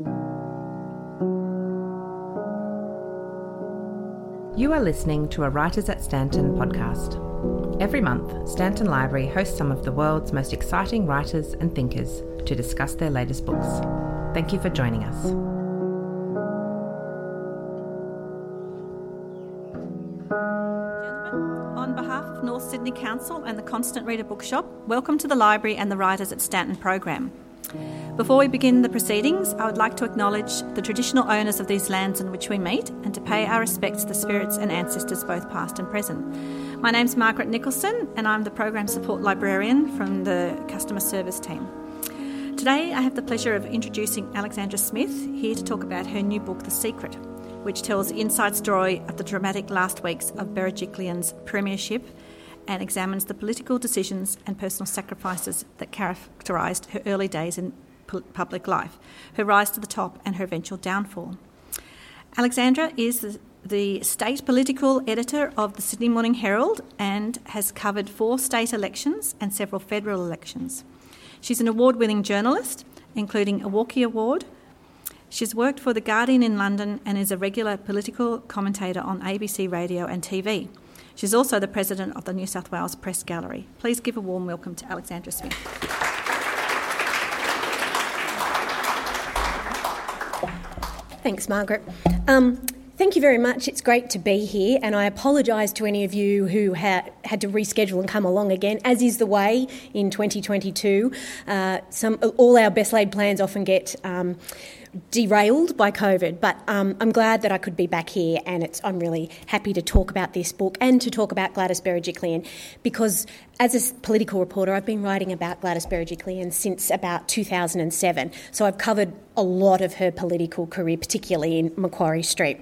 You are listening to a Writers at Stanton podcast. Every month, Stanton Library hosts some of the world's most exciting writers and thinkers to discuss their latest books. Thank you for joining us. On behalf of North Sydney Council and the Constant Reader Bookshop, welcome to the Library and the Writers at Stanton program. Before we begin the proceedings, I would like to acknowledge the traditional owners of these lands in which we meet and to pay our respects to the spirits and ancestors both past and present. My name's Margaret Nicholson and I'm the Program Support Librarian from the Customer Service team. Today I have the pleasure of introducing Alexandra Smith here to talk about her new book, The Secret, which tells the inside story of the dramatic last weeks of Berejiklian's premiership and examines the political decisions and personal sacrifices that characterised her early days in public life, her rise to the top, and her eventual downfall. Alexandra is the, state political editor of the Sydney Morning Herald and has covered four state elections and several federal elections. She's an award winning journalist, including a Walkley Award. She's worked for The Guardian in London and is a regular political commentator on ABC radio and TV. She's also the president of the New South Wales Press Gallery. Please give a warm welcome to Alexandra Smith. Thanks, Margaret. Um, Thank you very much. It's great to be here, and I apologise to any of you who ha- had to reschedule and come along again, as is the way in 2022. Uh, some all our best laid plans often get. Um, derailed by COVID, but um, I'm glad that I could be back here, and it's I'm really happy to talk about this book and to talk about Gladys Berejiklian because as a political reporter, I've been writing about Gladys Berejiklian since about 2007, so I've covered a lot of her political career, particularly in Macquarie Street.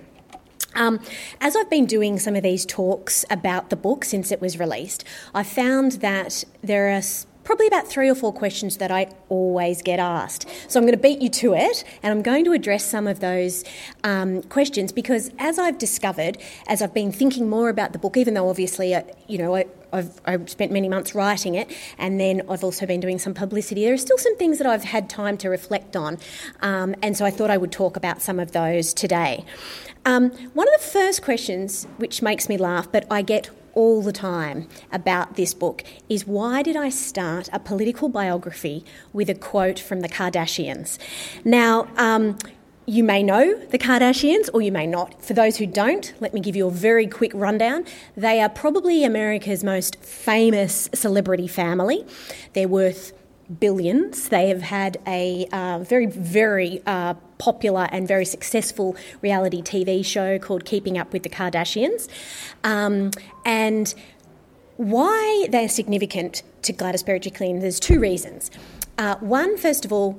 Um, as I've been doing some of these talks about the book since it was released, I found that there are probably about three or four questions that I always get asked. So I'm going to beat you to it and I'm going to address some of those um, questions because as I've discovered, as I've been thinking more about the book, even though obviously, uh, you know, I, I've, I've, spent many months writing it, and then I've also been doing some publicity. There are still some things that I've had time to reflect on, um, and so I thought I would talk about some of those today. Um, one of the first questions, which makes me laugh, but I get all the time about this book is why did I start a political biography with a quote from the Kardashians? Now, um, you may know the Kardashians or you may not. For those who don't, let me give you a very quick rundown. They are probably America's most famous celebrity family. They're worth billions. They have had a uh, very, very uh, popular and very successful reality TV show called Keeping Up with the Kardashians. Um, and why they're significant to Gladys Berejiklian, there's two reasons. Uh, one, first of all,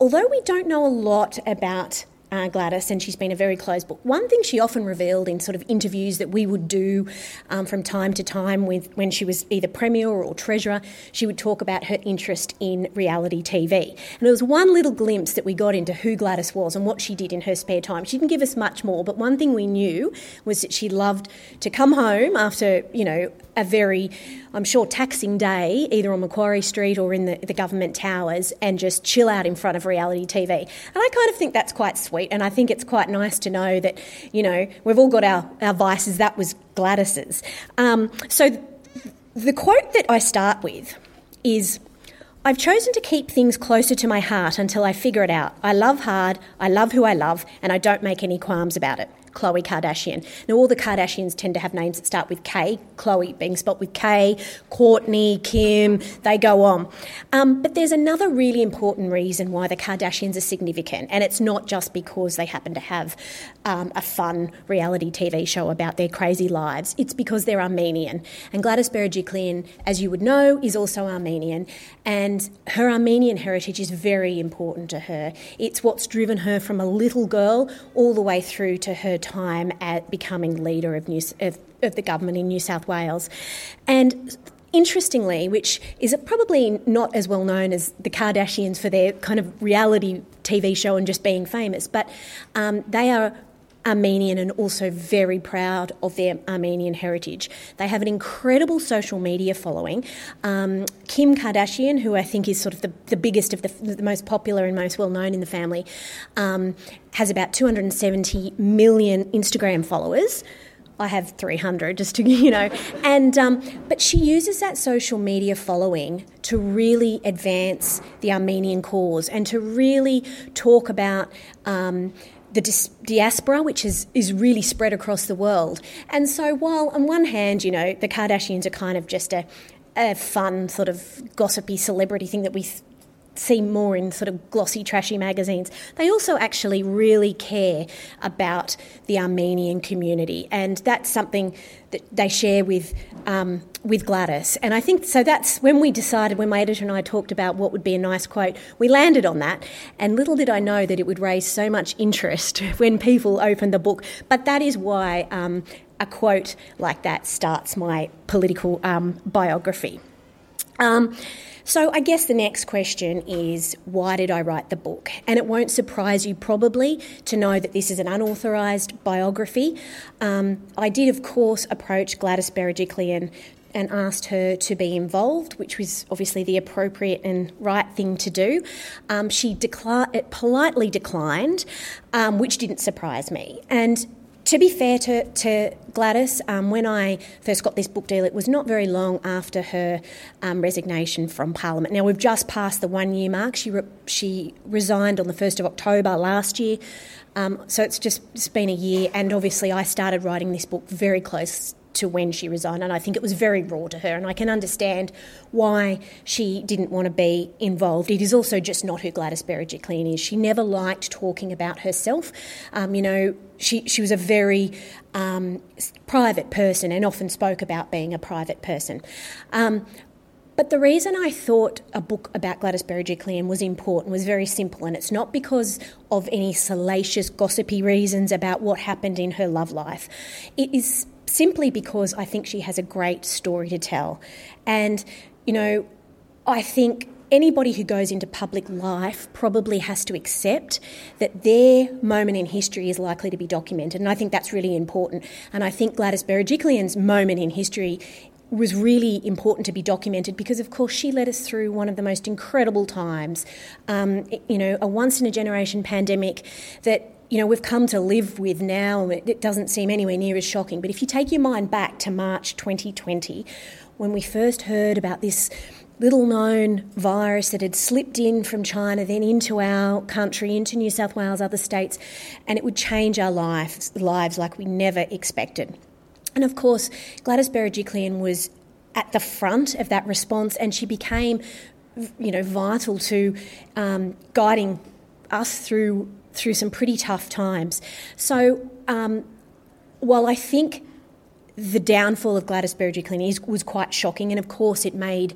although we don't know a lot about uh, Gladys, and she's been a very close book. One thing she often revealed in sort of interviews that we would do um, from time to time with when she was either premier or treasurer, she would talk about her interest in reality TV. And there was one little glimpse that we got into who Gladys was and what she did in her spare time. She didn't give us much more, but one thing we knew was that she loved to come home after, you know, a very, I'm sure, taxing day, either on Macquarie Street or in the, the government towers, and just chill out in front of reality TV. And I kind of think that's quite sweet, and I think it's quite nice to know that, you know, we've all got our, our vices. That was Gladys's. Um, so the quote that I start with is. I've chosen to keep things closer to my heart until I figure it out. I love hard, I love who I love, and I don't make any qualms about it. Khloe Kardashian. Now, all the Kardashians tend to have names that start with K, Khloe being spelt with K, Kourtney, Kim, they go on. Um, but there's another really important reason why the Kardashians are significant, and it's not just because they happen to have um, a fun reality TV show about their crazy lives, it's because they're Armenian. And Gladys Berejiklian, as you would know, is also Armenian, and her Armenian heritage is very important to her. It's what's driven her from a little girl all the way through to her time at becoming leader of, New, of, of the government in New South Wales. And interestingly, which is probably not as well known as the Kardashians for their kind of reality TV show and just being famous, but um, they are Armenian and also very proud of their Armenian heritage. They have an incredible social media following. Um, Kim Kardashian, who I think is sort of the, the biggest of the, the most popular and most well known in the family, um, has about 270 million Instagram followers. I have 300 just to, you know. And, um, but she uses that social media following to really advance the Armenian cause and to really talk about. Um, the dis- diaspora, which is, is really spread across the world. And so, while on one hand, you know, the Kardashians are kind of just a, a fun, sort of gossipy celebrity thing that we th- see more in sort of glossy, trashy magazines. They also actually really care about the Armenian community, and that's something that they share with um, with Gladys. And I think so. That's when we decided, when my editor and I talked about what would be a nice quote, we landed on that. And little did I know that it would raise so much interest when people opened the book. But that is why um, a quote like that starts my political um, biography. Um, so, I guess the next question is why did I write the book? And it won't surprise you probably to know that this is an unauthorised biography. Um, I did, of course, approach Gladys Berejiklian and asked her to be involved, which was obviously the appropriate and right thing to do. Um, she decli- politely declined, um, which didn't surprise me. And to be fair to, to Gladys, um, when I first got this book deal, it was not very long after her um, resignation from Parliament. Now, we've just passed the one year mark. She, re- she resigned on the 1st of October last year. Um, so it's just it's been a year, and obviously, I started writing this book very close to when she resigned, and I think it was very raw to her, and I can understand why she didn't want to be involved. It is also just not who Gladys Berejiklian is. She never liked talking about herself. Um, you know, she, she was a very um, private person and often spoke about being a private person. Um, but the reason I thought a book about Gladys Berejiklian was important was very simple, and it's not because of any salacious, gossipy reasons about what happened in her love life. It is simply because I think she has a great story to tell. And, you know, I think anybody who goes into public life probably has to accept that their moment in history is likely to be documented. And I think that's really important. And I think Gladys Berejiklian's moment in history was really important to be documented because, of course, she led us through one of the most incredible times. Um, you know, a once in a generation pandemic that you know, we've come to live with now, and it doesn't seem anywhere near as shocking. But if you take your mind back to March 2020, when we first heard about this little known virus that had slipped in from China, then into our country, into New South Wales, other states, and it would change our lives, lives like we never expected. And of course, Gladys Berejiklian was at the front of that response, and she became, you know, vital to um, guiding us through through some pretty tough times. So, um, while I think the downfall of Gladys Berejiklian was quite shocking, and of course it made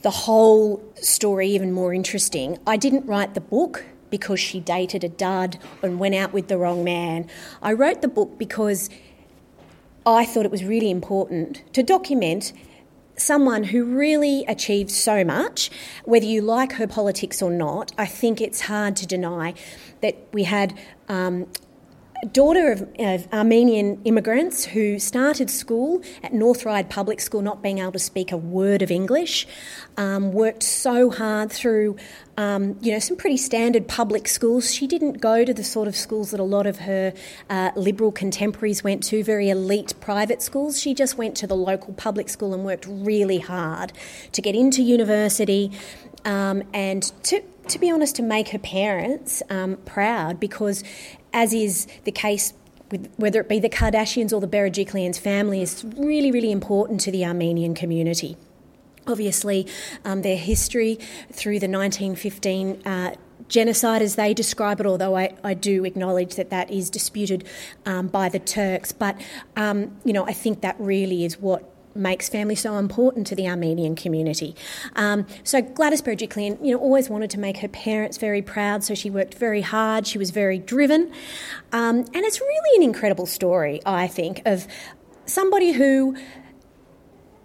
the whole story even more interesting. I didn't write the book because she dated a dud and went out with the wrong man. I wrote the book because I thought it was really important to document someone who really achieved so much, whether you like her politics or not, I think it's hard to deny that we had um, daughter of, of, Armenian immigrants who started school at North Ryde Public School, not being able to speak a word of English, um, worked so hard through, um, you know, some pretty standard public schools. She didn't go to the sort of schools that a lot of her uh, liberal contemporaries went to, very elite private schools. She just went to the local public school and worked really hard to get into university um, and to to be honest, to make her parents um, proud because as is the case with whether it be the Kardashians or the Berejiklians family, is really, really important to the Armenian community. Obviously, um, their history through the 1915 uh, genocide as they describe it, although I, I do acknowledge that that is disputed um, by the Turks. But, um, you know, I think that really is what makes family so important to the Armenian community. Um, so Gladys Berejiklian, you know, always wanted to make her parents very proud, so she worked very hard. She was very driven, um, and it's really an incredible story, I think, of somebody who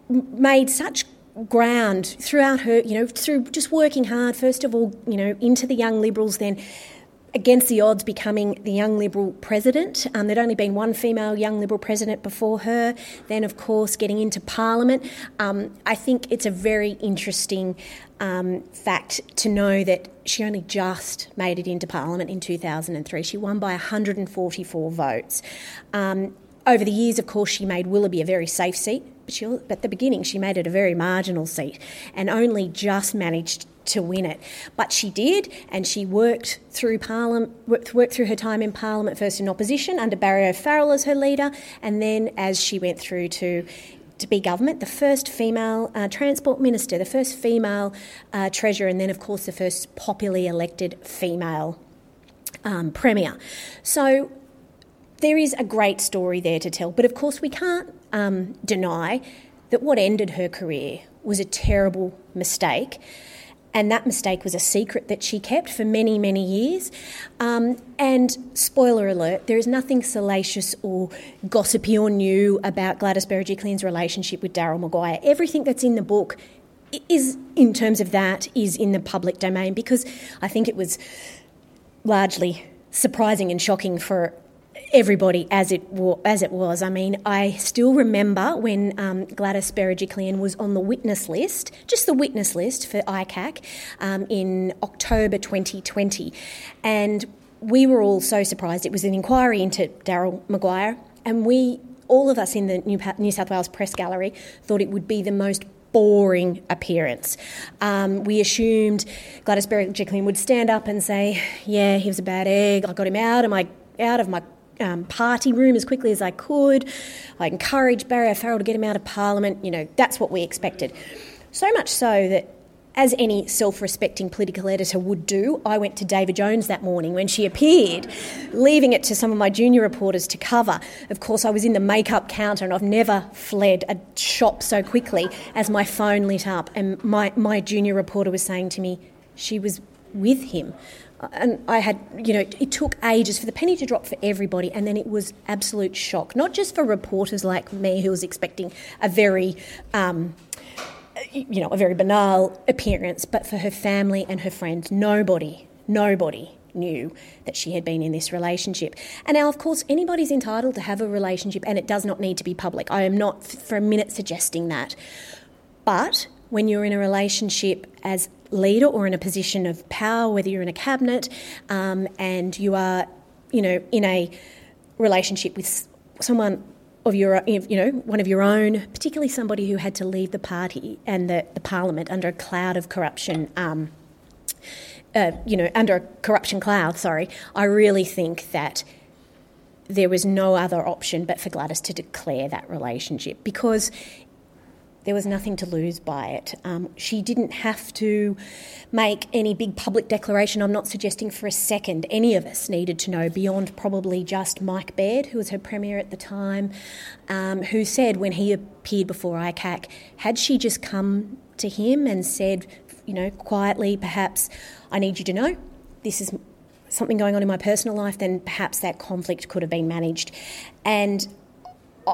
made such ground throughout her, you know, through just working hard. First of all, you know, into the Young Liberals, then against the odds becoming the young Liberal president. Um, there'd only been one female young Liberal president before her. Then, of course, getting into Parliament. Um, I think it's a very interesting um, fact to know that she only just made it into Parliament in 2003. She won by 144 votes. Um, over the years, of course, she made Willoughby a very safe seat, but, she, at the beginning, she made it a very marginal seat and only just managed to win it. But she did, and she worked through Parliament, worked, through her time in Parliament, first in opposition under Barry O'Farrell as her leader, and then as she went through to to be government, the first female uh, transport minister, the first female uh, treasurer, and then, of course, the first popularly elected female um, premier. So there is a great story there to tell, but of course, we can't um, deny that what ended her career was a terrible mistake and that mistake was a secret that she kept for many, many years. Um, and spoiler alert, there is nothing salacious or gossipy or new about Gladys Berejiklian's relationship with Daryl Maguire. Everything that's in the book is, in terms of that, is in the public domain because I think it was largely surprising and shocking for everybody as it as it was. I mean, I still remember when um, Gladys Berejiklian was on the witness list, just the witness list for ICAC um, in October 2020, and we were all so surprised. It was an inquiry into Daryl Maguire, and we. All of us in the New, New South Wales Press Gallery thought it would be the most boring appearance. Um, we assumed Gladys Berejiklian would stand up and say, "Yeah, he was a bad egg. I got him out of my out of my um, party room as quickly as I could. I encouraged Barry O'Farrell to get him out of Parliament. You know, that's what we expected. So much so that as any self respecting political editor would do, I went to David Jones that morning when she appeared, leaving it to some of my junior reporters to cover. Of course, I was in the makeup counter and I've never fled a shop so quickly as my phone lit up and my, my junior reporter was saying to me, she was with him and I had, you know, it took ages for the penny to drop for everybody, and then it was absolute shock, not just for reporters like me who was expecting a very, um, you know, a very banal appearance, but for her family and her friends. Nobody, nobody knew that she had been in this relationship. And now, of course, anybody's entitled to have a relationship, and it does not need to be public. I am not for a minute suggesting that. But when you're in a relationship as leader or in a position of power, whether you're in a cabinet um, and you are, you know, in a relationship with someone of your, you know, one of your own, particularly somebody who had to leave the party and the, the parliament under a cloud of corruption. Um, uh, you know, under a corruption cloud, sorry, I really think that there was no other option but for Gladys to declare that relationship because there was nothing to lose by it. Um, she didn't have to make any big public declaration. I'm not suggesting for a second any of us needed to know beyond probably just Mike Baird, who was her premier at the time, um, who said when he appeared before ICAC, had she just come to him and said, you know, quietly, perhaps, I need you to know this is something going on in my personal life, then perhaps that conflict could have been managed. And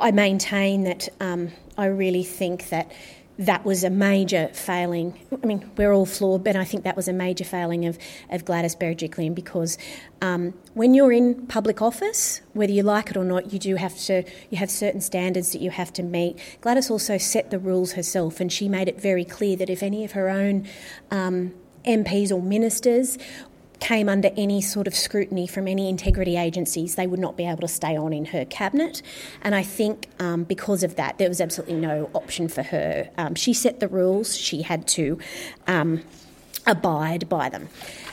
I maintain that um, I really think that that was a major failing. I mean, we're all flawed, but I think that was a major failing of, of Gladys Berejiklian because um, when you're in public office, whether you like it or not, you do have to you have certain standards that you have to meet. Gladys also set the rules herself, and she made it very clear that if any of her own um, MPs or ministers came under any sort of scrutiny from any integrity agencies, they would not be able to stay on in her cabinet. And I think um, because of that, there was absolutely no option for her. Um, she set the rules, she had to um, abide by them.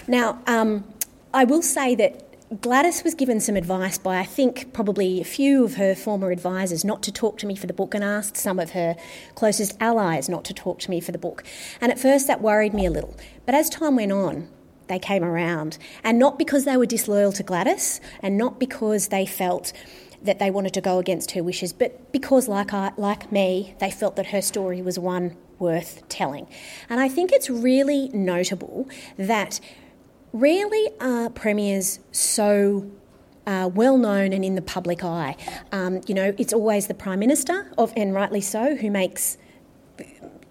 Now, um, I will say that. Gladys was given some advice by, I think, probably a few of her former advisors not to talk to me for the book and asked some of her closest allies not to talk to me for the book. And at first that worried me a little. But as time went on, they came around. And not because they were disloyal to Gladys and not because they felt that they wanted to go against her wishes, but because, like, I, like me, they felt that her story was one worth telling. And I think it's really notable that rarely are premiers so uh, well known and in the public eye. Um, you know, it's always the Prime Minister, of, and rightly so, who makes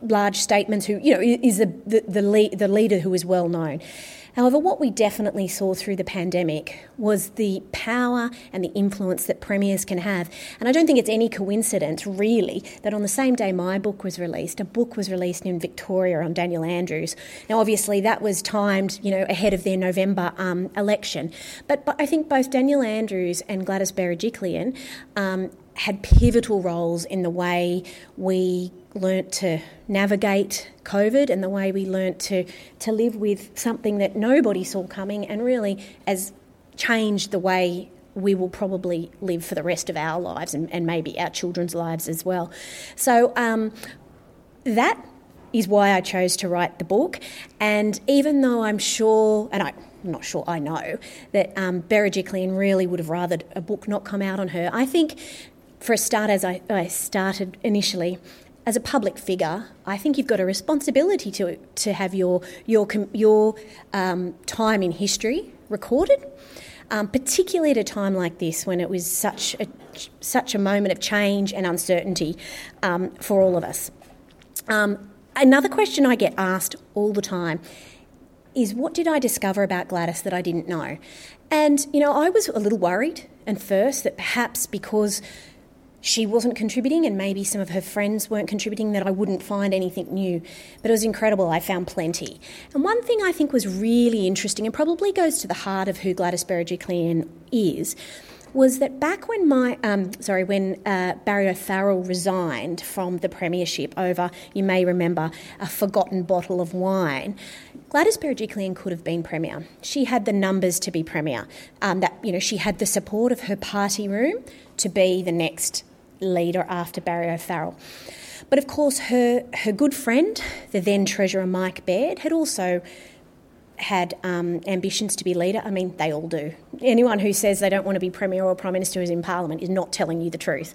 large statements, who, you know, is the, the, the, lead, the leader who is well known. However, what we definitely saw through the pandemic was the power and the influence that premiers can have. And I don't think it's any coincidence, really, that on the same day my book was released, a book was released in Victoria on Daniel Andrews. Now, obviously, that was timed, you know, ahead of their November um, election. But, but I think both Daniel Andrews and Gladys Berejiklian um, had pivotal roles in the way we learnt to navigate COVID and the way we learnt to, to live with something that nobody saw coming and really has changed the way we will probably live for the rest of our lives and, and maybe our children's lives as well. So um, that is why I chose to write the book. And even though I'm sure, and I, I'm not sure I know, that um, Berejiklian really would have rather a book not come out on her, I think for a start, as I, I started initially, as a public figure, I think you've got a responsibility to to have your your your um, time in history recorded, um, particularly at a time like this when it was such a such a moment of change and uncertainty um, for all of us. Um, another question I get asked all the time is, "What did I discover about Gladys that I didn't know?" And you know, I was a little worried and first that perhaps because she wasn't contributing and maybe some of her friends weren't contributing that I wouldn't find anything new. But it was incredible, I found plenty. And one thing I think was really interesting and probably goes to the heart of who Gladys Berejiklian is was that back when my um, sorry when uh, Barry O'Farrell resigned from the premiership over you may remember a forgotten bottle of wine. Gladys Berejiklian could have been premier. She had the numbers to be premier. Um, that you know she had the support of her party room to be the next leader after Barry O'Farrell. But of course, her, her good friend, the then Treasurer Mike Baird, had also had um, ambitions to be leader. I mean, they all do. Anyone who says they don't want to be Premier or Prime Minister who's in Parliament is not telling you the truth.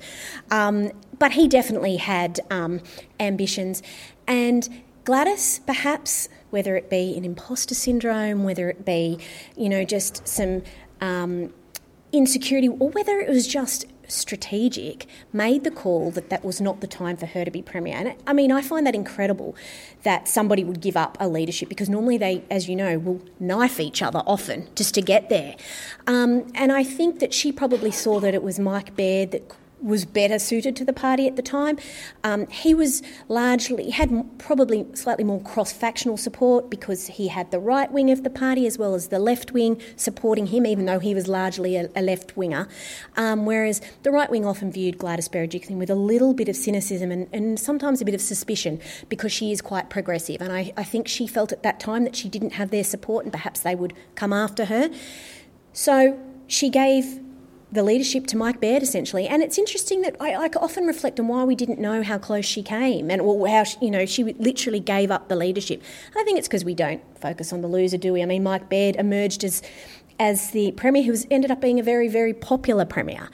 Um, but he definitely had um, ambitions. And Gladys, perhaps, whether it be an imposter syndrome, whether it be, you know, just some um, insecurity, or whether it was just strategic, made the call that that was not the time for her to be Premier. And I mean, I find that incredible that somebody would give up a leadership because normally they, as you know, will knife each other often just to get there. Um, and I think that she probably saw that it was Mike Baird that was better suited to the party at the time. Um, he was largely, had probably slightly more cross factional support because he had the right wing of the party as well as the left wing supporting him, even though he was largely a, a left winger. Um, whereas the right wing often viewed Gladys Berejiklian with a little bit of cynicism and, and, sometimes a bit of suspicion because she is quite progressive. And I, I think she felt at that time that she didn't have their support and perhaps they would come after her. So she gave the leadership to Mike Baird, essentially. And it's interesting that I, I, often reflect on why we didn't know how close she came and or how she, you know she literally gave up the leadership. I think it's because we don't focus on the loser, do we? I mean, Mike Baird emerged as as the premier who was, ended up being a very very popular premier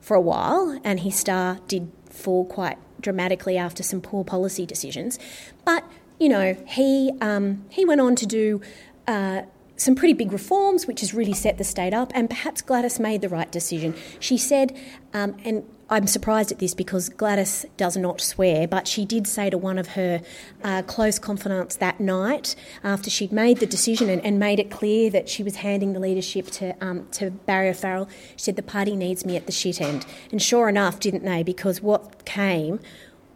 for a while, and his star did fall quite dramatically after some poor policy decisions. But you know, he um, he went on to do. Uh, some pretty big reforms, which has really set the state up, and perhaps Gladys made the right decision. She said, um, and I'm surprised at this because Gladys does not swear, but she did say to one of her uh, close confidants that night, after she'd made the decision and, and, made it clear that she was handing the leadership to um, to Barry O'Farrell, she said, "The party needs me at the shit end." And sure enough, didn't they? Because what came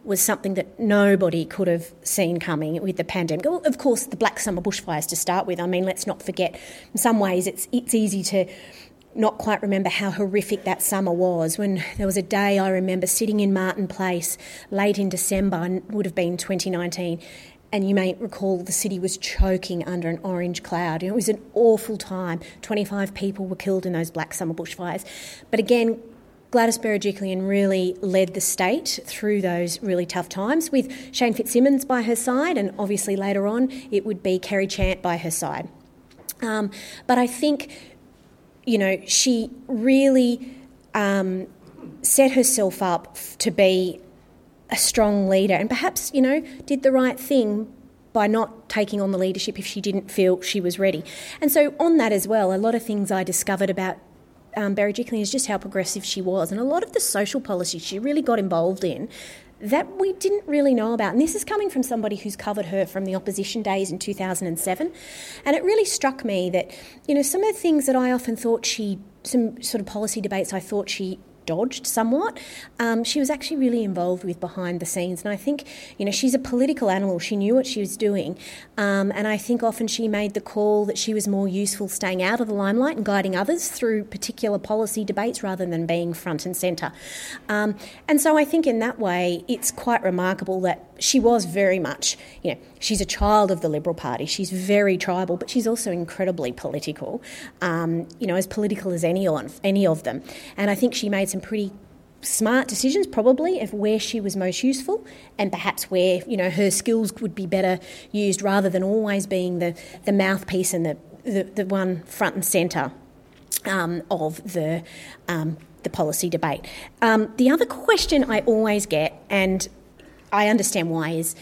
was something that nobody could have seen coming with the pandemic. Well, of course, the Black Summer bushfires to start with. I mean, let's not forget. In some ways, it's it's easy to not quite remember how horrific that summer was. When there was a day I remember sitting in Martin Place late in December, and would have been 2019, and you may recall the city was choking under an orange cloud. It was an awful time. 25 people were killed in those Black Summer bushfires. But again, Gladys Berejiklian really led the state through those really tough times with Shane Fitzsimmons by her side, and obviously later on it would be Kerry Chant by her side. Um, but I think, you know, she really um, set herself up to be a strong leader and perhaps, you know, did the right thing by not taking on the leadership if she didn't feel she was ready. And so, on that as well, a lot of things I discovered about um, Berejiklian is just how progressive she was, and a lot of the social policies she really got involved in that we didn't really know about. And this is coming from somebody who's covered her from the opposition days in 2007. And it really struck me that, you know, some of the things that I often thought she, some sort of policy debates I thought she dodged somewhat. Um, she was actually really involved with behind the scenes, and I think you know she's a political animal. She knew what she was doing, um, and I think often she made the call that she was more useful staying out of the limelight and guiding others through particular policy debates rather than being front and centre. Um, and so I think in that way it's quite remarkable that she was very much, you know, she's a child of the Liberal Party. She's very tribal, but she's also incredibly political, um, you know, as political as any on any of them. And I think she made some pretty smart decisions probably of where she was most useful and perhaps where you know her skills would be better used rather than always being the, the mouthpiece and the, the, the one front and centre um, of the um, the policy debate. Um, the other question I always get, and I understand why is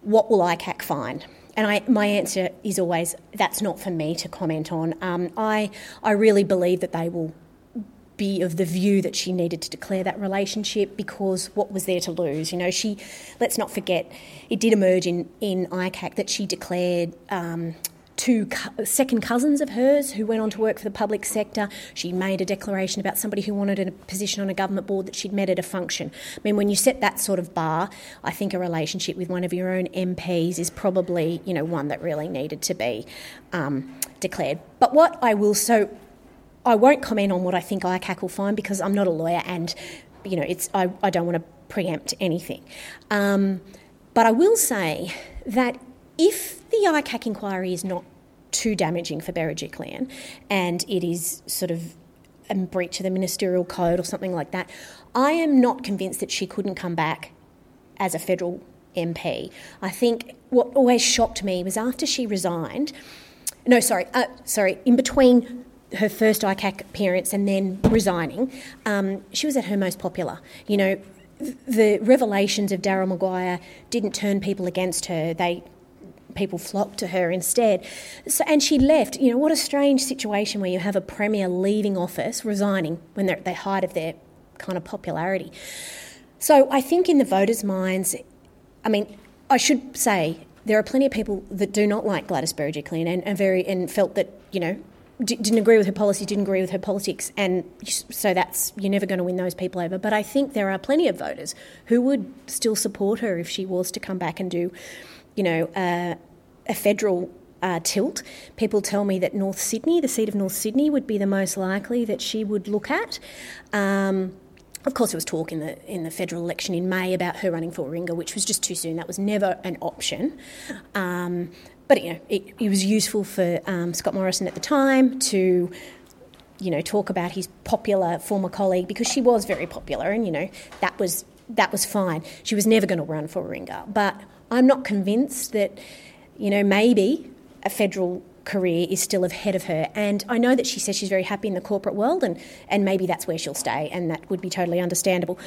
what will ICAC find? And I, my answer is always that's not for me to comment on. Um, I, I really believe that they will be of the view that she needed to declare that relationship because what was there to lose? You know, she, let's not forget, it did emerge in, in ICAC that she declared um, two second cousins of hers who went on to work for the public sector. She made a declaration about somebody who wanted a position on a government board that she'd met at a function. I mean, when you set that sort of bar, I think a relationship with one of your own MPs is probably, you know, one that really needed to be um, declared. But what I will so I won't comment on what I think ICAC will find because I'm not a lawyer and, you know, it's I, I don't want to preempt anything. Um, but I will say that if the ICAC inquiry is not too damaging for Berejiklian and it is sort of a breach of the ministerial code or something like that, I am not convinced that she couldn't come back as a federal MP. I think what always shocked me was after she resigned. No, sorry, uh, sorry. In between her first ICAC appearance and then resigning, um, she was at her most popular. You know, the revelations of Daryl Maguire didn't turn people against her. They people flocked to her instead. So, and she left. You know, what a strange situation where you have a premier leaving office, resigning when they're at the height of their kind of popularity. So I think in the voters' minds, I mean, I should say there are plenty of people that do not like Gladys Berejiklian and, and very and felt that you know d- didn't agree with her policy, didn't agree with her politics, and so that's you're never going to win those people over. But I think there are plenty of voters who would still support her if she was to come back and do you know, uh, a federal uh, tilt. People tell me that North Sydney, the seat of North Sydney, would be the most likely that she would look at. Um, of course, there was talk in the in the federal election in May about her running for Warringah, which was just too soon. That was never an option. Um, but you know, it, it was useful for um, Scott Morrison at the time to, you know, talk about his popular former colleague because she was very popular, and you know that was that was fine. She was never going to run for Warringah, but I'm not convinced that, you know, maybe a federal career is still ahead of her. And I know that she says she's very happy in the corporate world, and, and maybe that's where she'll stay, and that would be totally understandable.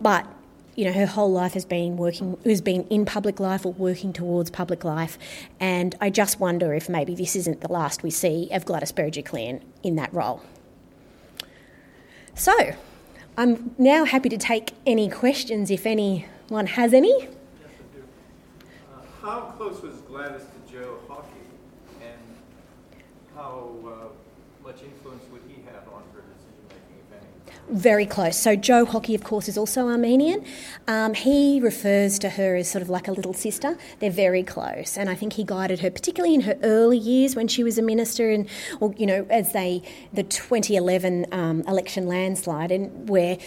But you know, her whole life has been working, has been in public life or working towards public life, and I just wonder if maybe this isn't the last we see of Gladys Berejiklian in that role. So, I'm now happy to take any questions if anyone has any Yes, I do. Uh, how close was Gladys to Joe Hockey, and how uh, much influence would he have on her decision making, if any? Very close. So Joe Hockey, of course, is also Armenian. Um, he refers to her as sort of like a little sister. They're very close, and I think he guided her, particularly in her early years when she was a minister, and or you know, as they the 2011 um, election landslide, and where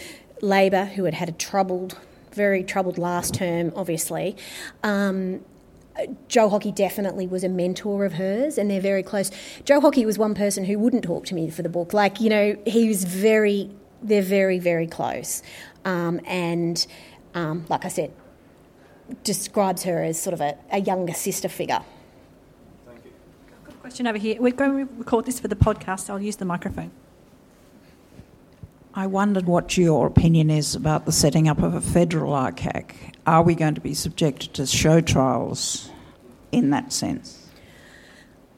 Labor, who had had a troubled very troubled last term, obviously. Um, Joe Hockey definitely was a mentor of hers, and they're very close. Joe Hockey was one person who wouldn't talk to me for the book. Like, you know, he was very, they're very, very close. Um, and um, like I said, describes her as sort of a, a younger sister figure. Thank you. Good question over here. We're going to record this for the podcast. I'll use the microphone. I wondered what your opinion is about the setting up of a federal ICAC. Are we going to be subjected to show trials in that sense?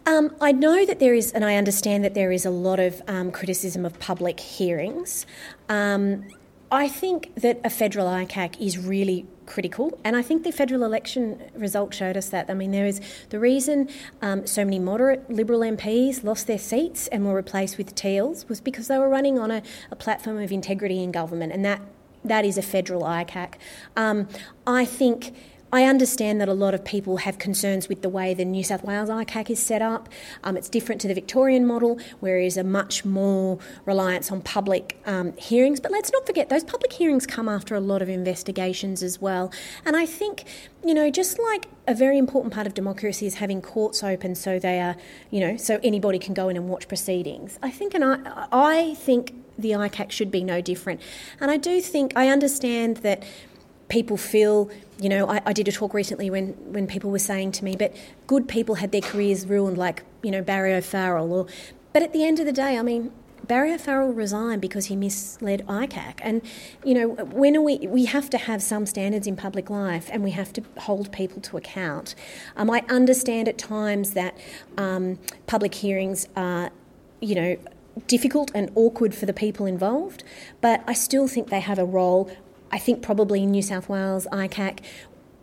Um, I know that there is, and I understand that there is a lot of um, criticism of public hearings. Um, I think that a federal ICAC is really critical, and I think the federal election result showed us that. I mean, there is the reason um, so many moderate Liberal MPs lost their seats and were replaced with Teals was because they were running on a, a platform of integrity in government, and that that is a federal ICAC. Um, I think I understand that a lot of people have concerns with the way the New South Wales ICAC is set up. Um, it's different to the Victorian model, where there is a much more reliance on public um, hearings. But let's not forget, those public hearings come after a lot of investigations as well. And I think, you know, just like a very important part of democracy is having courts open so they are, you know, so anybody can go in and watch proceedings. I think, and I, I think the ICAC should be no different. And I do think, I understand that people feel, you know, I, I, did a talk recently when, when people were saying to me, but good people had their careers ruined, like, you know, Barry O'Farrell. Or, but at the end of the day, I mean, Barry O'Farrell resigned because he misled ICAC. And, you know, when are we, we have to have some standards in public life and we have to hold people to account. Um, I understand at times that um, public hearings are, you know, difficult and awkward for the people involved, but I still think they have a role I think probably New South Wales ICAC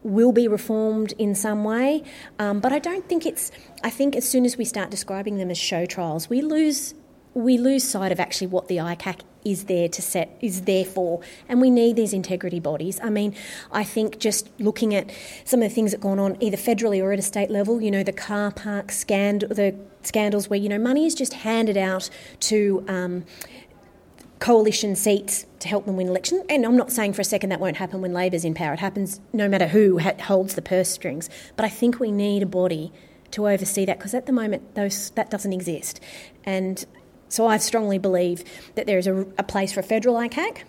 will be reformed in some way, um, but I don't think it's. I think as soon as we start describing them as show trials, we lose we lose sight of actually what the ICAC is there to set is there for, and we need these integrity bodies. I mean, I think just looking at some of the things that gone on either federally or at a state level, you know, the car park scandal, the scandals where you know money is just handed out to. Um, coalition seats to help them win elections. And I'm not saying for a second that won't happen when Labor's in power. It happens no matter who holds the purse strings. But I think we need a body to oversee that because at the moment those that doesn't exist. And so I strongly believe that there is a, a place for a federal ICAC.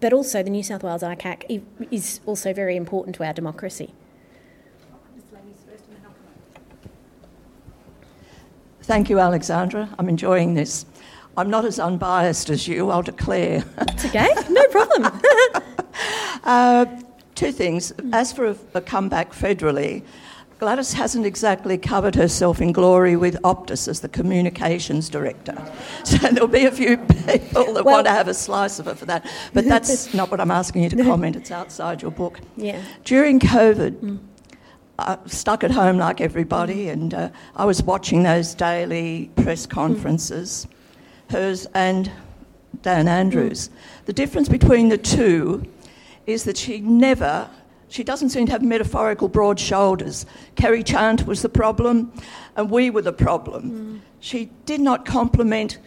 But also, the New South Wales ICAC is also very important to our democracy. Thank you, Alexandra. I'm enjoying this. I'm not as unbiased as you, I'll declare. That's okay, no problem. uh, two things. As for a, a comeback federally, Gladys hasn't exactly covered herself in glory with Optus as the communications director. So there'll be a few people that well, want to have a slice of it for that. But that's not what I'm asking you to comment, it's outside your book. Yeah. During COVID, mm. I stuck at home like everybody, and uh, I was watching those daily press conferences. Mm hers and Dan Andrews. The difference between the two is that she never, she doesn't seem to have metaphorical broad shoulders. Kerry Chant was the problem, and we were the problem. Mm. She did not compliment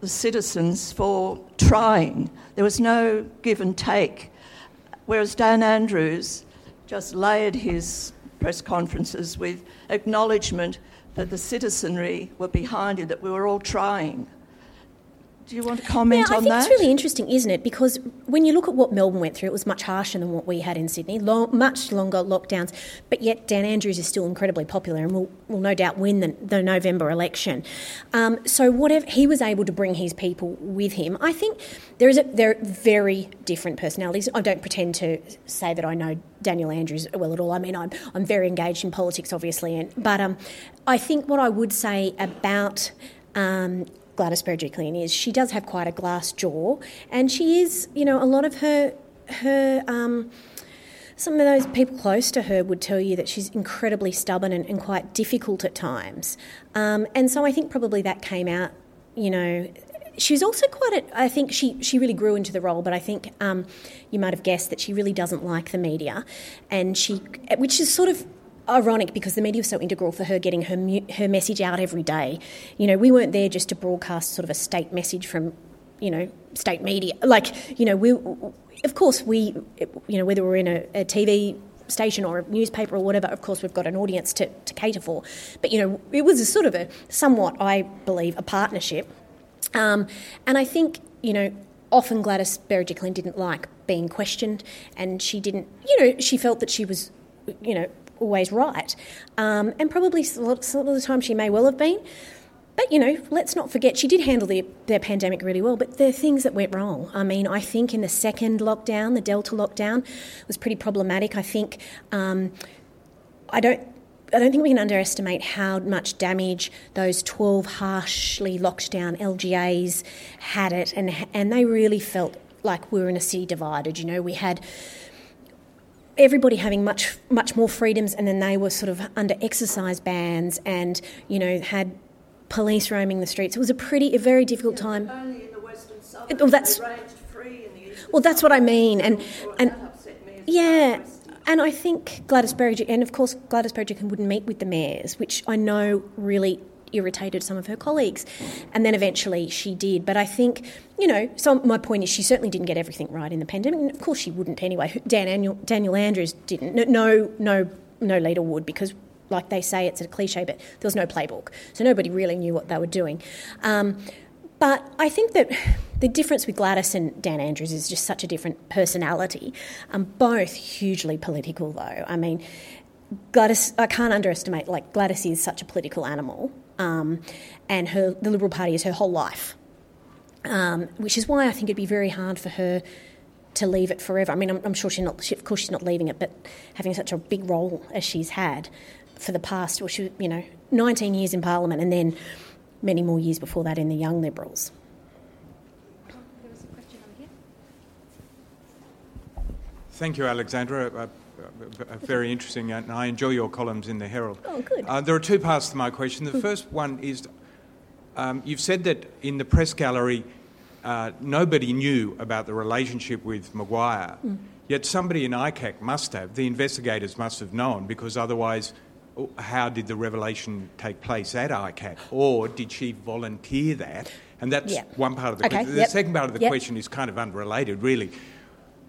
the citizens for trying. There was no give and take. Whereas Dan Andrews just layered his press conferences with acknowledgement that the citizenry were behind it, that we were all trying. Do you want to comment yeah, on that? I think it's really interesting, isn't it? Because when you look at what Melbourne went through, it was much harsher than what we had in Sydney, long, much longer lockdowns. But yet, Dan Andrews is still incredibly popular and will, will no doubt win the, the November election. Um, so, whatever he was able to bring his people with him, I think there is a, there are very different personalities. I don't pretend to say that I know Daniel Andrews well at all. I mean, I'm I'm very engaged in politics, obviously, and but um, I think what I would say about um, Gladys Berejiklian is she does have quite a glass jaw, and she is, you know, a lot of her her. Um, some of those people close to her would tell you that she's incredibly stubborn and, and quite difficult at times. Um, and so I think probably that came out, you know. She's also quite a, I think she, she really grew into the role, but I think um, you might have guessed that she really doesn't like the media. And she, which is sort of ironic because the media was so integral for her getting her her message out every day. You know, we weren't there just to broadcast sort of a state message from, you know, state media. Like, you know, we of course we, you know, whether we're in a, a TV station or a newspaper or whatever, of course we've got an audience to, to cater for. But you know, it was a sort of a somewhat, I believe, a partnership. Um, and I think you know, often Gladys Berejiklian didn't like being questioned, and she didn't, you know, she felt that she was, you know, always right. Um, and probably some of the time she may well have been. But, you know, let's not forget, she did handle the, their pandemic really well, but there are things that went wrong. I mean, I think in the second lockdown, the Delta lockdown, was pretty problematic. I think, um, I don't I don't think we can underestimate how much damage those 12 harshly locked down LGAs had it, and, and they really felt like we were in a city divided. You know, we had everybody having much much more freedoms, and then they were sort of under exercise bans, and you know had police roaming the streets. It was a pretty a very difficult time. Only in the western suburbs. well, that's- they free in the eastern Well, that's what I mean, and and that upset me as yeah. And I think Gladys Berejiklian, and of course Gladys Berejiklian wouldn't meet with the mayors, which I know really irritated some of her colleagues. And then eventually she did. But I think, you know, so my point is she certainly didn't get everything right in the pandemic. And of course she wouldn't anyway. Dan Daniel, Daniel Andrews didn't. No, no, no, leader would because like they say, it's a cliche, but there was no playbook. So nobody really knew what they were doing. Um, but I think that the difference with Gladys and Dan Andrews is just such a different personality. Um, both hugely political, though. I mean, Gladys, I can't underestimate, like, Gladys is such a political animal, um, and her, the Liberal Party is her whole life, um, which is why I think it'd be very hard for her to leave it forever. I mean, I'm, I'm sure she's not, she, of course, she's not leaving it, but having such a big role as she's had for the past, well, she, you know, 19 years in Parliament and then many more years before that in the Young Liberals. Thank you, Alexandra. Very interesting, and I enjoy your columns in the Herald. Oh, good. Uh, there are two parts to my question. The first one is um, you've said that in the press gallery, uh, nobody knew about the relationship with Maguire, yet somebody in ICAC must have, the investigators must have known, because otherwise, oh, how did the revelation take place at ICAC? Or did she volunteer that? And that's one part of the Okay, question. The yep, second part of the yep. question is kind of unrelated, really.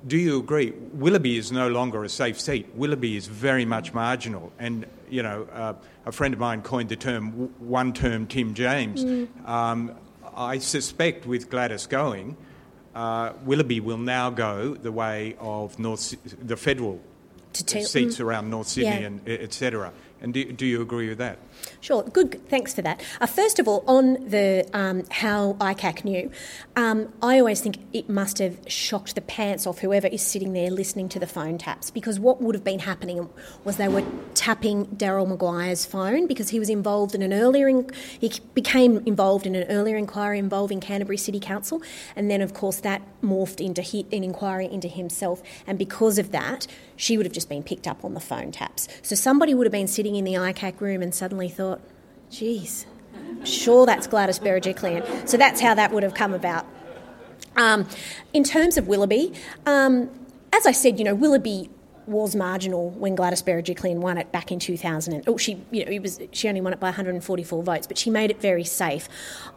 Do you agree? Willoughby is no longer a safe seat. Willoughby is very much marginal. And, you know, uh, a friend of mine coined the term one term Tim James. Mm. Um, I suspect with Gladys going, uh, Willoughby will now go the way of North, the federal seats around North Sydney Yeah. and et cetera. And do, do you agree with that? Sure, good. Thanks for that. Uh, first of all, on the um, how ICAC knew, um, I always think it must have shocked the pants off whoever is sitting there listening to the phone taps because what would have been happening was they were tapping Daryl Maguire's phone because he was involved in an earlier in, he became involved in an earlier inquiry involving Canterbury City Council, and then of course that morphed into he, an inquiry into himself, and because of that, she would have just been picked up on the phone taps. So somebody would have been sitting in the ICAC room and suddenly thought, geez, sure that's Gladys Berejiklian. So that's how that would have come about. Um, in terms of Willoughby, um, as I said, you know, Willoughby was marginal when Gladys Berejiklian won it back in 2000. And, oh, she, you know, it was, she only won it by 144 votes, but she made it very safe.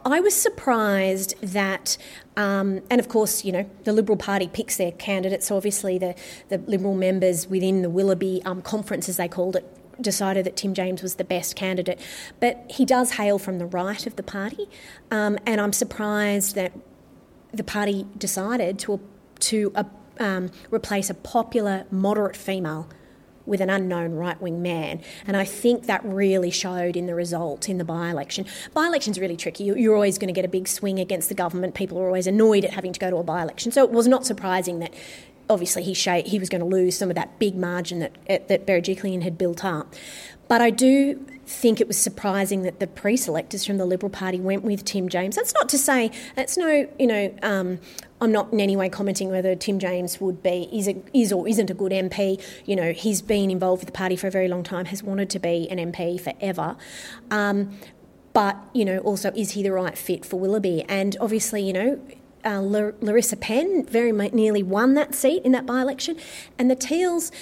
I was surprised that, um, and of course, you know, the Liberal Party picks their candidates. So obviously, the, the Liberal members within the Willoughby um, conference, as they called it, decided that Tim James was the best candidate. But he does hail from the right of the party, um, and I'm surprised that the party decided to to uh, um, replace a popular moderate female with an unknown right wing man. And I think that really showed in the result in the by election. By election's really tricky. You're always going to get a big swing against the government. People are always annoyed at having to go to a by election. So it was not surprising that obviously he sha- he was going to lose some of that big margin that uh, that Berejiklian had built up. But I do think it was surprising that the pre-selectors from the Liberal Party went with Tim James. That's not to say that's no, you know, um, I'm not in any way commenting whether Tim James would be is a, is or isn't a good MP. You know, he's been involved with the party for a very long time, has wanted to be an MP forever. Um, but you know, also is he the right fit for Willoughby? And obviously, you know. Uh, Lar- Larissa Penn very nearly won that seat in that by-election, and the Teals.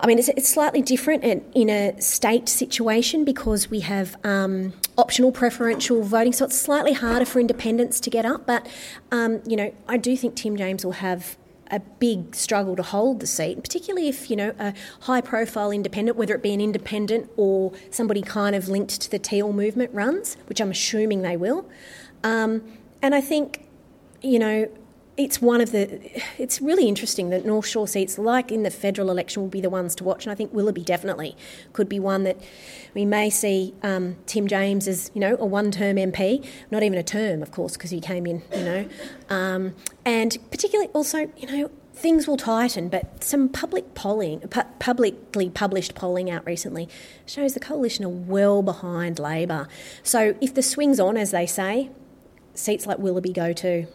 I mean, it's, it's slightly different in, in a state situation because we have um, optional preferential voting, so it's slightly harder for independents to get up. But, um, you know, I do think Tim James will have a big struggle to hold the seat, particularly if, you know, a high profile independent, whether it be an independent or somebody kind of linked to the Teal movement runs, which I'm assuming they will. Um, and I think you know, it's one of the. It's really interesting that North Shore seats, like in the federal election, will be the ones to watch, and I think Willoughby definitely could be one that we may see um, Tim James as you know a one-term MP, not even a term, of course, because he came in, you know, um, and particularly also, you know. Things will tighten, but some public polling, pu- publicly published polling out recently, shows the coalition are well behind Labor. So if the swing's on, as they say, seats like Willoughby go to.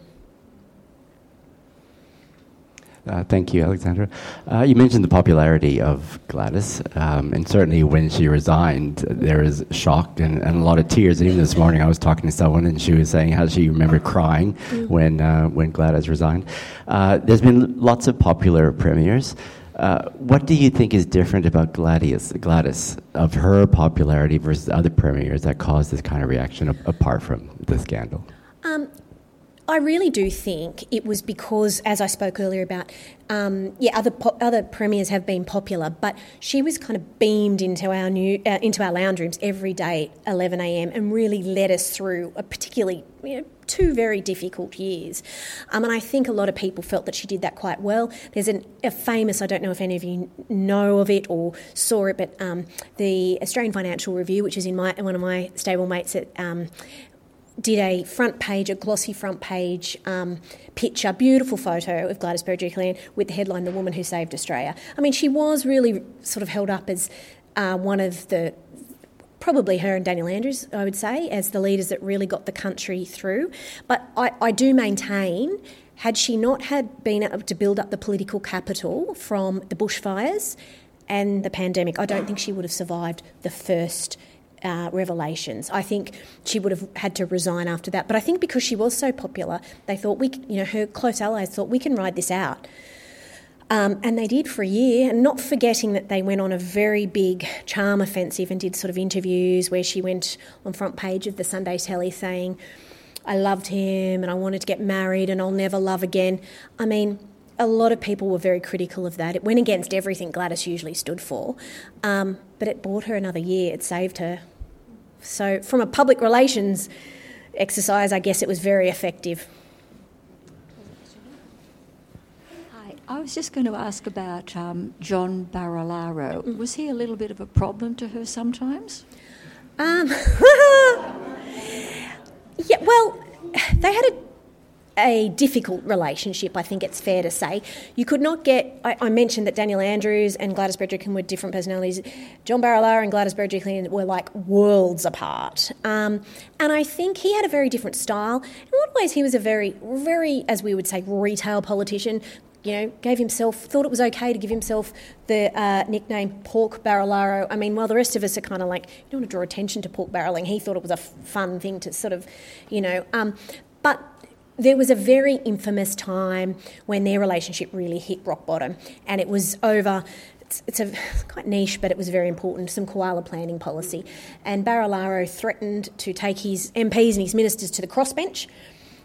Uh, thank you, Alexandra. Uh, you mentioned the popularity of Gladys, um, and certainly when she resigned, there was shock and, and, a lot of tears. And even this morning, I was talking to someone, and she was saying how she remembered crying mm. when uh, when Gladys resigned. Uh, there's been lots of popular premiers. Uh, what do you think is different about Gladys, Gladys, of her popularity versus other premiers that caused this kind of reaction, apart from the scandal? Um, I really do think it was because, as I spoke earlier about, um, yeah, other po- other premiers have been popular, but she was kind of beamed into our new uh, into our lounge rooms every day at 11 a.m. and really led us through a particularly you know, two very difficult years. Um, and I think a lot of people felt that she did that quite well. There's an, a famous, I don't know if any of you know of it or saw it, but um, the Australian Financial Review, which is in my one of my stable mates at um, did a front page, a glossy front page um, picture, beautiful photo of Gladys Berejiklian with the headline "The Woman Who Saved Australia." I mean, she was really sort of held up as uh, one of the probably her and Daniel Andrews, I would say, as the leaders that really got the country through. But I, I do maintain. Had she not had been able to build up the political capital from the bushfires and the pandemic, I don't think she would have survived the first uh, revelations. I think she would have had to resign after that. But I think because she was so popular, they thought we, you know, her close allies thought we can ride this out. Um, and they did for a year, and not forgetting that they went on a very big charm offensive and did sort of interviews where she went on front page of the Sunday Telly saying, "I loved him and I wanted to get married and I'll never love again." I mean, a lot of people were very critical of that. It went against everything Gladys usually stood for, um, but it bought her another year. It saved her. So, from a public relations exercise, I guess it was very effective. Hi, I was just going to ask about um, John Barilaro. Mm. Was he a little bit of a problem to her sometimes? Um, yeah, well, they had a a difficult relationship, I think it's fair to say. You could not get, I, I mentioned that Daniel Andrews and Gladys Berejiklian were different personalities. John Barilaro and Gladys Berejiklian were like worlds apart. Um, and I think he had a very different style. In a lot of ways, he was a very, very, as we would say, retail politician. You know, gave himself, thought it was okay to give himself the uh, nickname Pork Barilaro. I mean, while the rest of us are kind of like, you don't want to draw attention to pork barreling, he thought it was a f- fun thing to sort of, you know. Um, but there was a very infamous time when their relationship really hit rock bottom, and it was over. It's, it's a quite niche, but it was very important. Some koala planning policy, and Barilaro threatened to take his MPs and his ministers to the crossbench,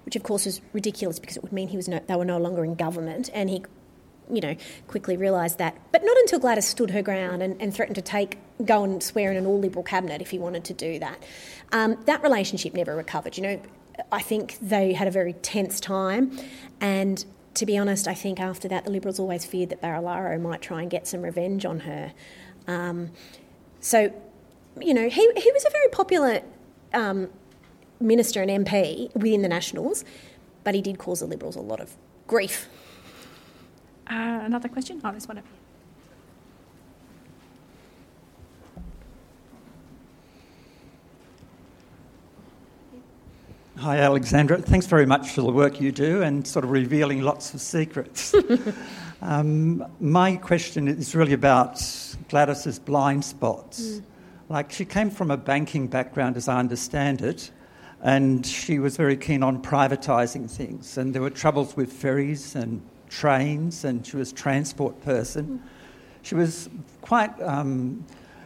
which of course was ridiculous because it would mean he was no, they were no longer in government, and he you know, quickly realised that. But not until Gladys stood her ground and, and, threatened to take, go and swear in an all Liberal cabinet if he wanted to do that. Um, that relationship never recovered. You know, I think they had a very tense time. And to be honest, I think after that, the Liberals always feared that Barilaro might try and get some revenge on her. Um, so, you know, he, he was a very popular um, minister and MP within the Nationals, but he did cause the Liberals a lot of grief. Uh, another question? Oh, there's one up here. Hi, Alexandra. Thanks very much for the work you do and sort of revealing lots of secrets. um, my question is really about Gladys's blind spots. Mm. Like, she came from a banking background, as I understand it, and she was very keen on privatising things. And there were troubles with ferries and trains, and she was a transport person. Mm. She was quite, um,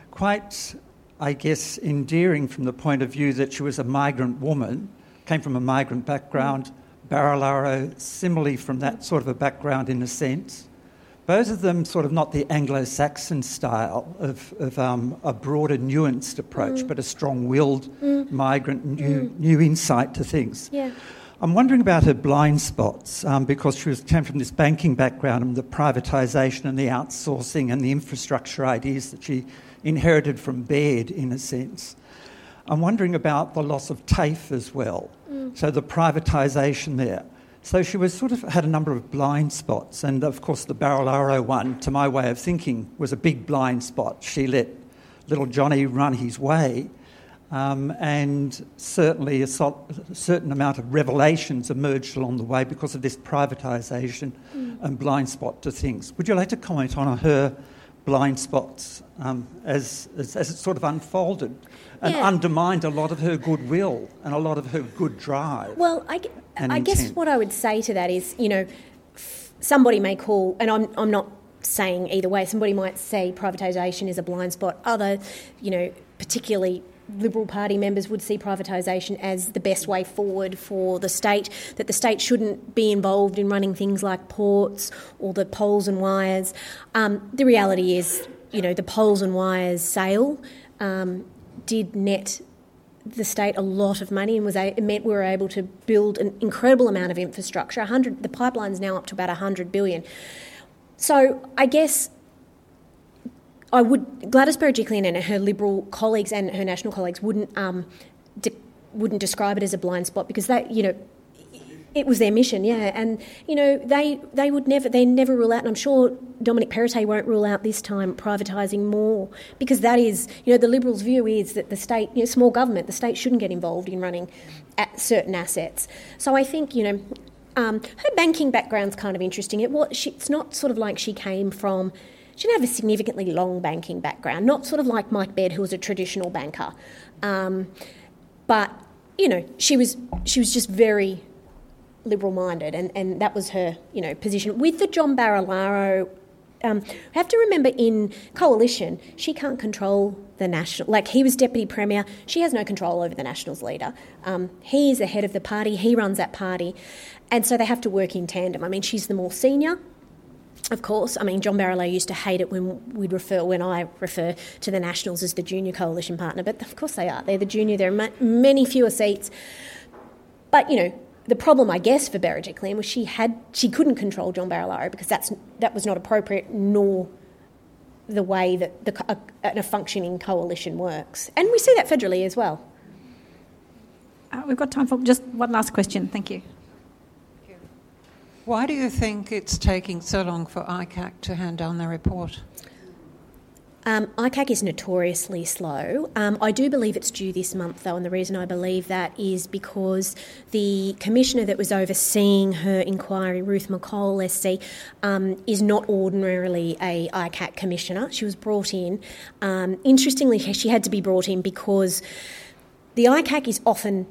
quite, I guess, endearing from the point of view that she was a migrant woman came from a migrant background. Barilaro, similarly from that sort of a background in a sense. Both of them sort of not the Anglo Saxon style of, of um, a broader, nuanced approach, mm. but a strong willed mm. migrant, new, mm. new insight to things. Yeah. I'm wondering about her blind spots um, because she was, came from this banking background and the privatisation and the outsourcing and the infrastructure ideas that she inherited from Baird, in a sense. I'm wondering about the loss of TAFE as well. Mm. So the privatisation there. So she was sort of had a number of blind spots, and of course the Barilaro one, to my way of thinking, was a big blind spot. She let little Johnny run his way, Um, and certainly a, so- a certain amount of revelations emerged along the way because of this privatisation Mm. and blind spot to things. Would you like to comment on her blind spots um, as, as, as it sort of unfolded and Yeah. undermined a lot of her goodwill and a lot of her good drive? Well, I, I guess what I would say to that is, you know, f- somebody may call, and I'm, I'm not saying either way, somebody might say privatisation is a blind spot. Other, you know, particularly Liberal Party members would see privatisation as the best way forward for the state, that the state shouldn't be involved in running things like ports or the poles and wires. Um, the reality is, you know, the poles and wires sale um, did net the state a lot of money and was a, it meant we were able to build an incredible amount of infrastructure. 100, the pipeline's now up to about 100 billion. So I guess I would Gladys Berejiklian and her Liberal colleagues and her National colleagues wouldn't um, de- wouldn't describe it as a blind spot because that you know it was their mission, yeah, and you know they they would never they never rule out, and I'm sure Dominic Perrottet won't rule out this time privatising more because that is you know the Liberals' view is that the state, you know, small government, the state shouldn't get involved in running at certain assets. So I think you know um, her banking background's kind of interesting. It was she, it's not sort of like she came from. She didn't have a significantly long banking background, not sort of like Mike Baird, who was a traditional banker. Um, but you know, she was she was just very liberal minded, and, and that was her you know position. With the John Barilaro, um, have to remember in coalition, she can't control the national. Like he was deputy premier, she has no control over the Nationals leader. Um, he is the head of the party. He runs that party, and so they have to work in tandem. I mean, she's the more senior. Of course, I mean John Barilaro used to hate it when we'd refer when I refer to the Nationals as the junior coalition partner, but of course they are. They're the junior. There are many fewer seats, but you know the problem, I guess, for Berejiklian was she had she couldn't control John Barilaro because that's that was not appropriate, nor the way that the, a, a functioning coalition works, and we see that federally as well. Uh, we've got time for just one last question. Thank you. Why do you think it's taking so long for ICAC to hand down their report? Um, ICAC is notoriously slow. Um, I do believe it's due this month, though, and the reason I believe that is because the commissioner that was overseeing her inquiry, Ruth McColl SC, um, is not ordinarily a ICAC commissioner. She was brought in. Um, interestingly, she had to be brought in because the ICAC is often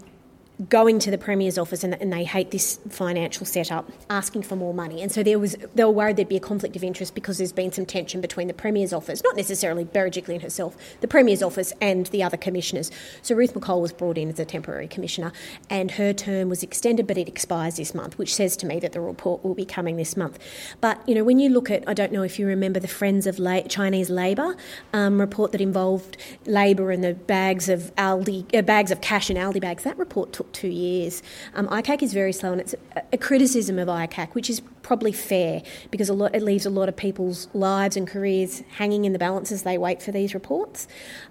going to the premier's office and, and, they hate this financial setup, asking for more money. And so there was they were worried there'd be a conflict of interest because there's been some tension between the premier's office, not necessarily Berejiklian herself, the premier's office and the other commissioners. So Ruth McColl was brought in as a temporary commissioner, and her term was extended, but it expires this month, which says to me that the report will be coming this month. But you know, when you look at, I don't know if you remember the Friends of La- Chinese Labour um, report that involved Labour and the bags of Aldi uh, bags of cash in Aldi bags. That report took two years. Um, ICAC is very slow, and it's a, criticism of ICAC, which is probably fair because lot, it leaves a lot of people's lives and careers hanging in the balance as they wait for these reports.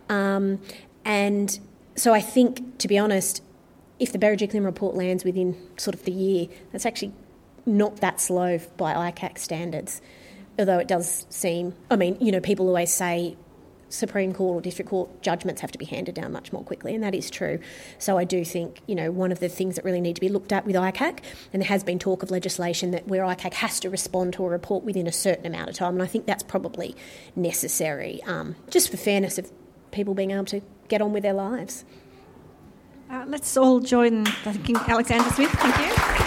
Um, and so I think, to be honest, if the Berejiklian report lands within sort of the year, that's actually not that slow by ICAC standards. Although it does seem, I mean, you know, people always say Supreme Court or District Court judgments have to be handed down much more quickly, and that is true. So I do think, you know, one of the things that really need to be looked at with ICAC, and there has been talk of legislation that where ICAC has to respond to a report within a certain amount of time, and I think that's probably necessary, um, just for fairness of people being able to get on with their lives. Uh, let's all join thanking Alexandra Smith. Thank you.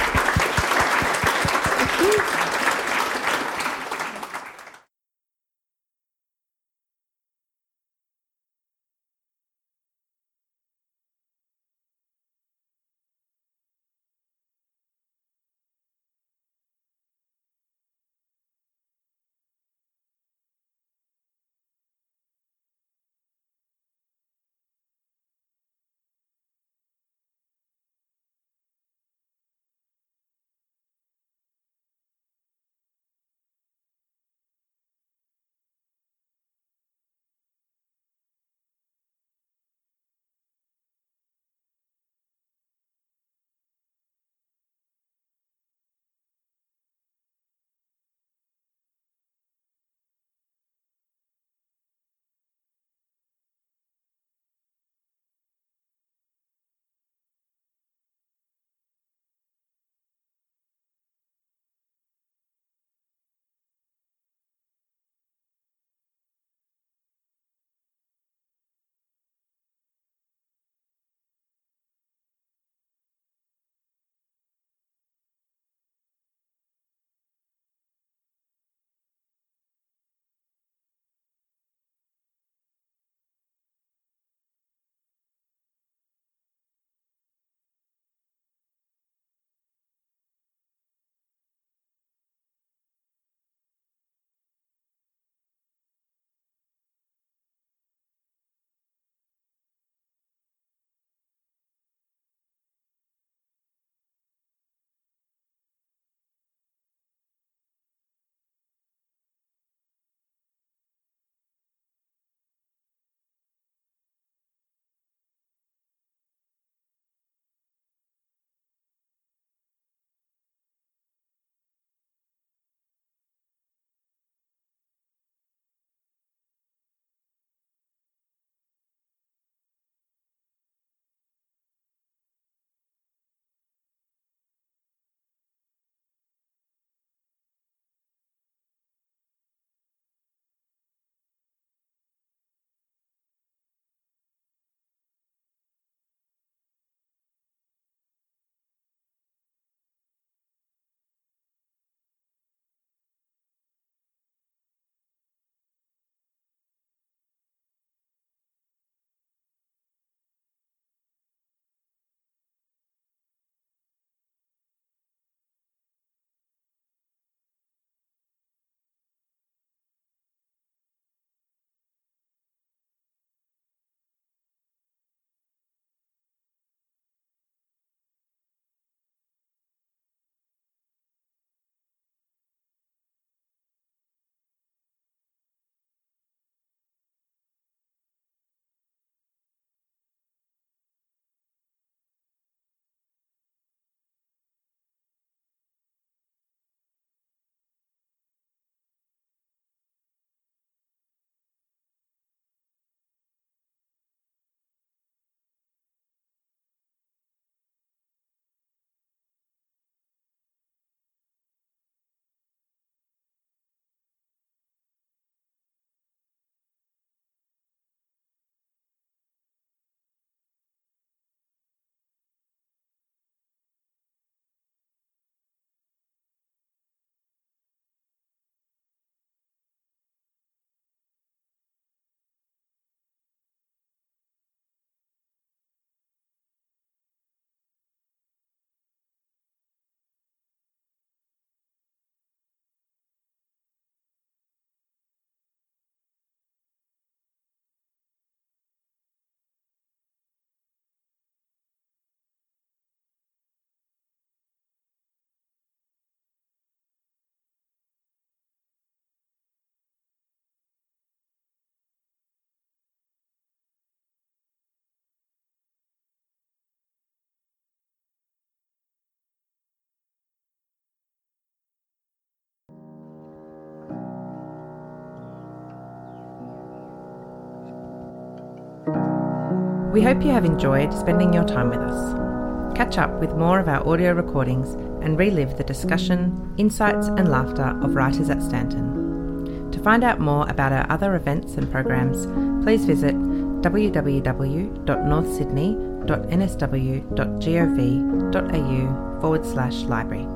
We hope you have enjoyed spending your time with us. Catch up with more of our audio recordings and relive the discussion, insights, and laughter of writers at Stanton. To find out more about our other events and programs, please visit www.northsydney.nsw.gov.au forward slash library.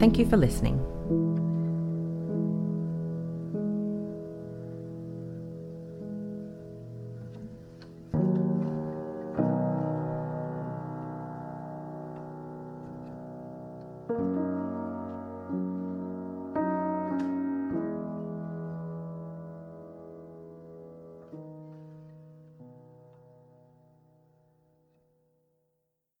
Thank you for listening.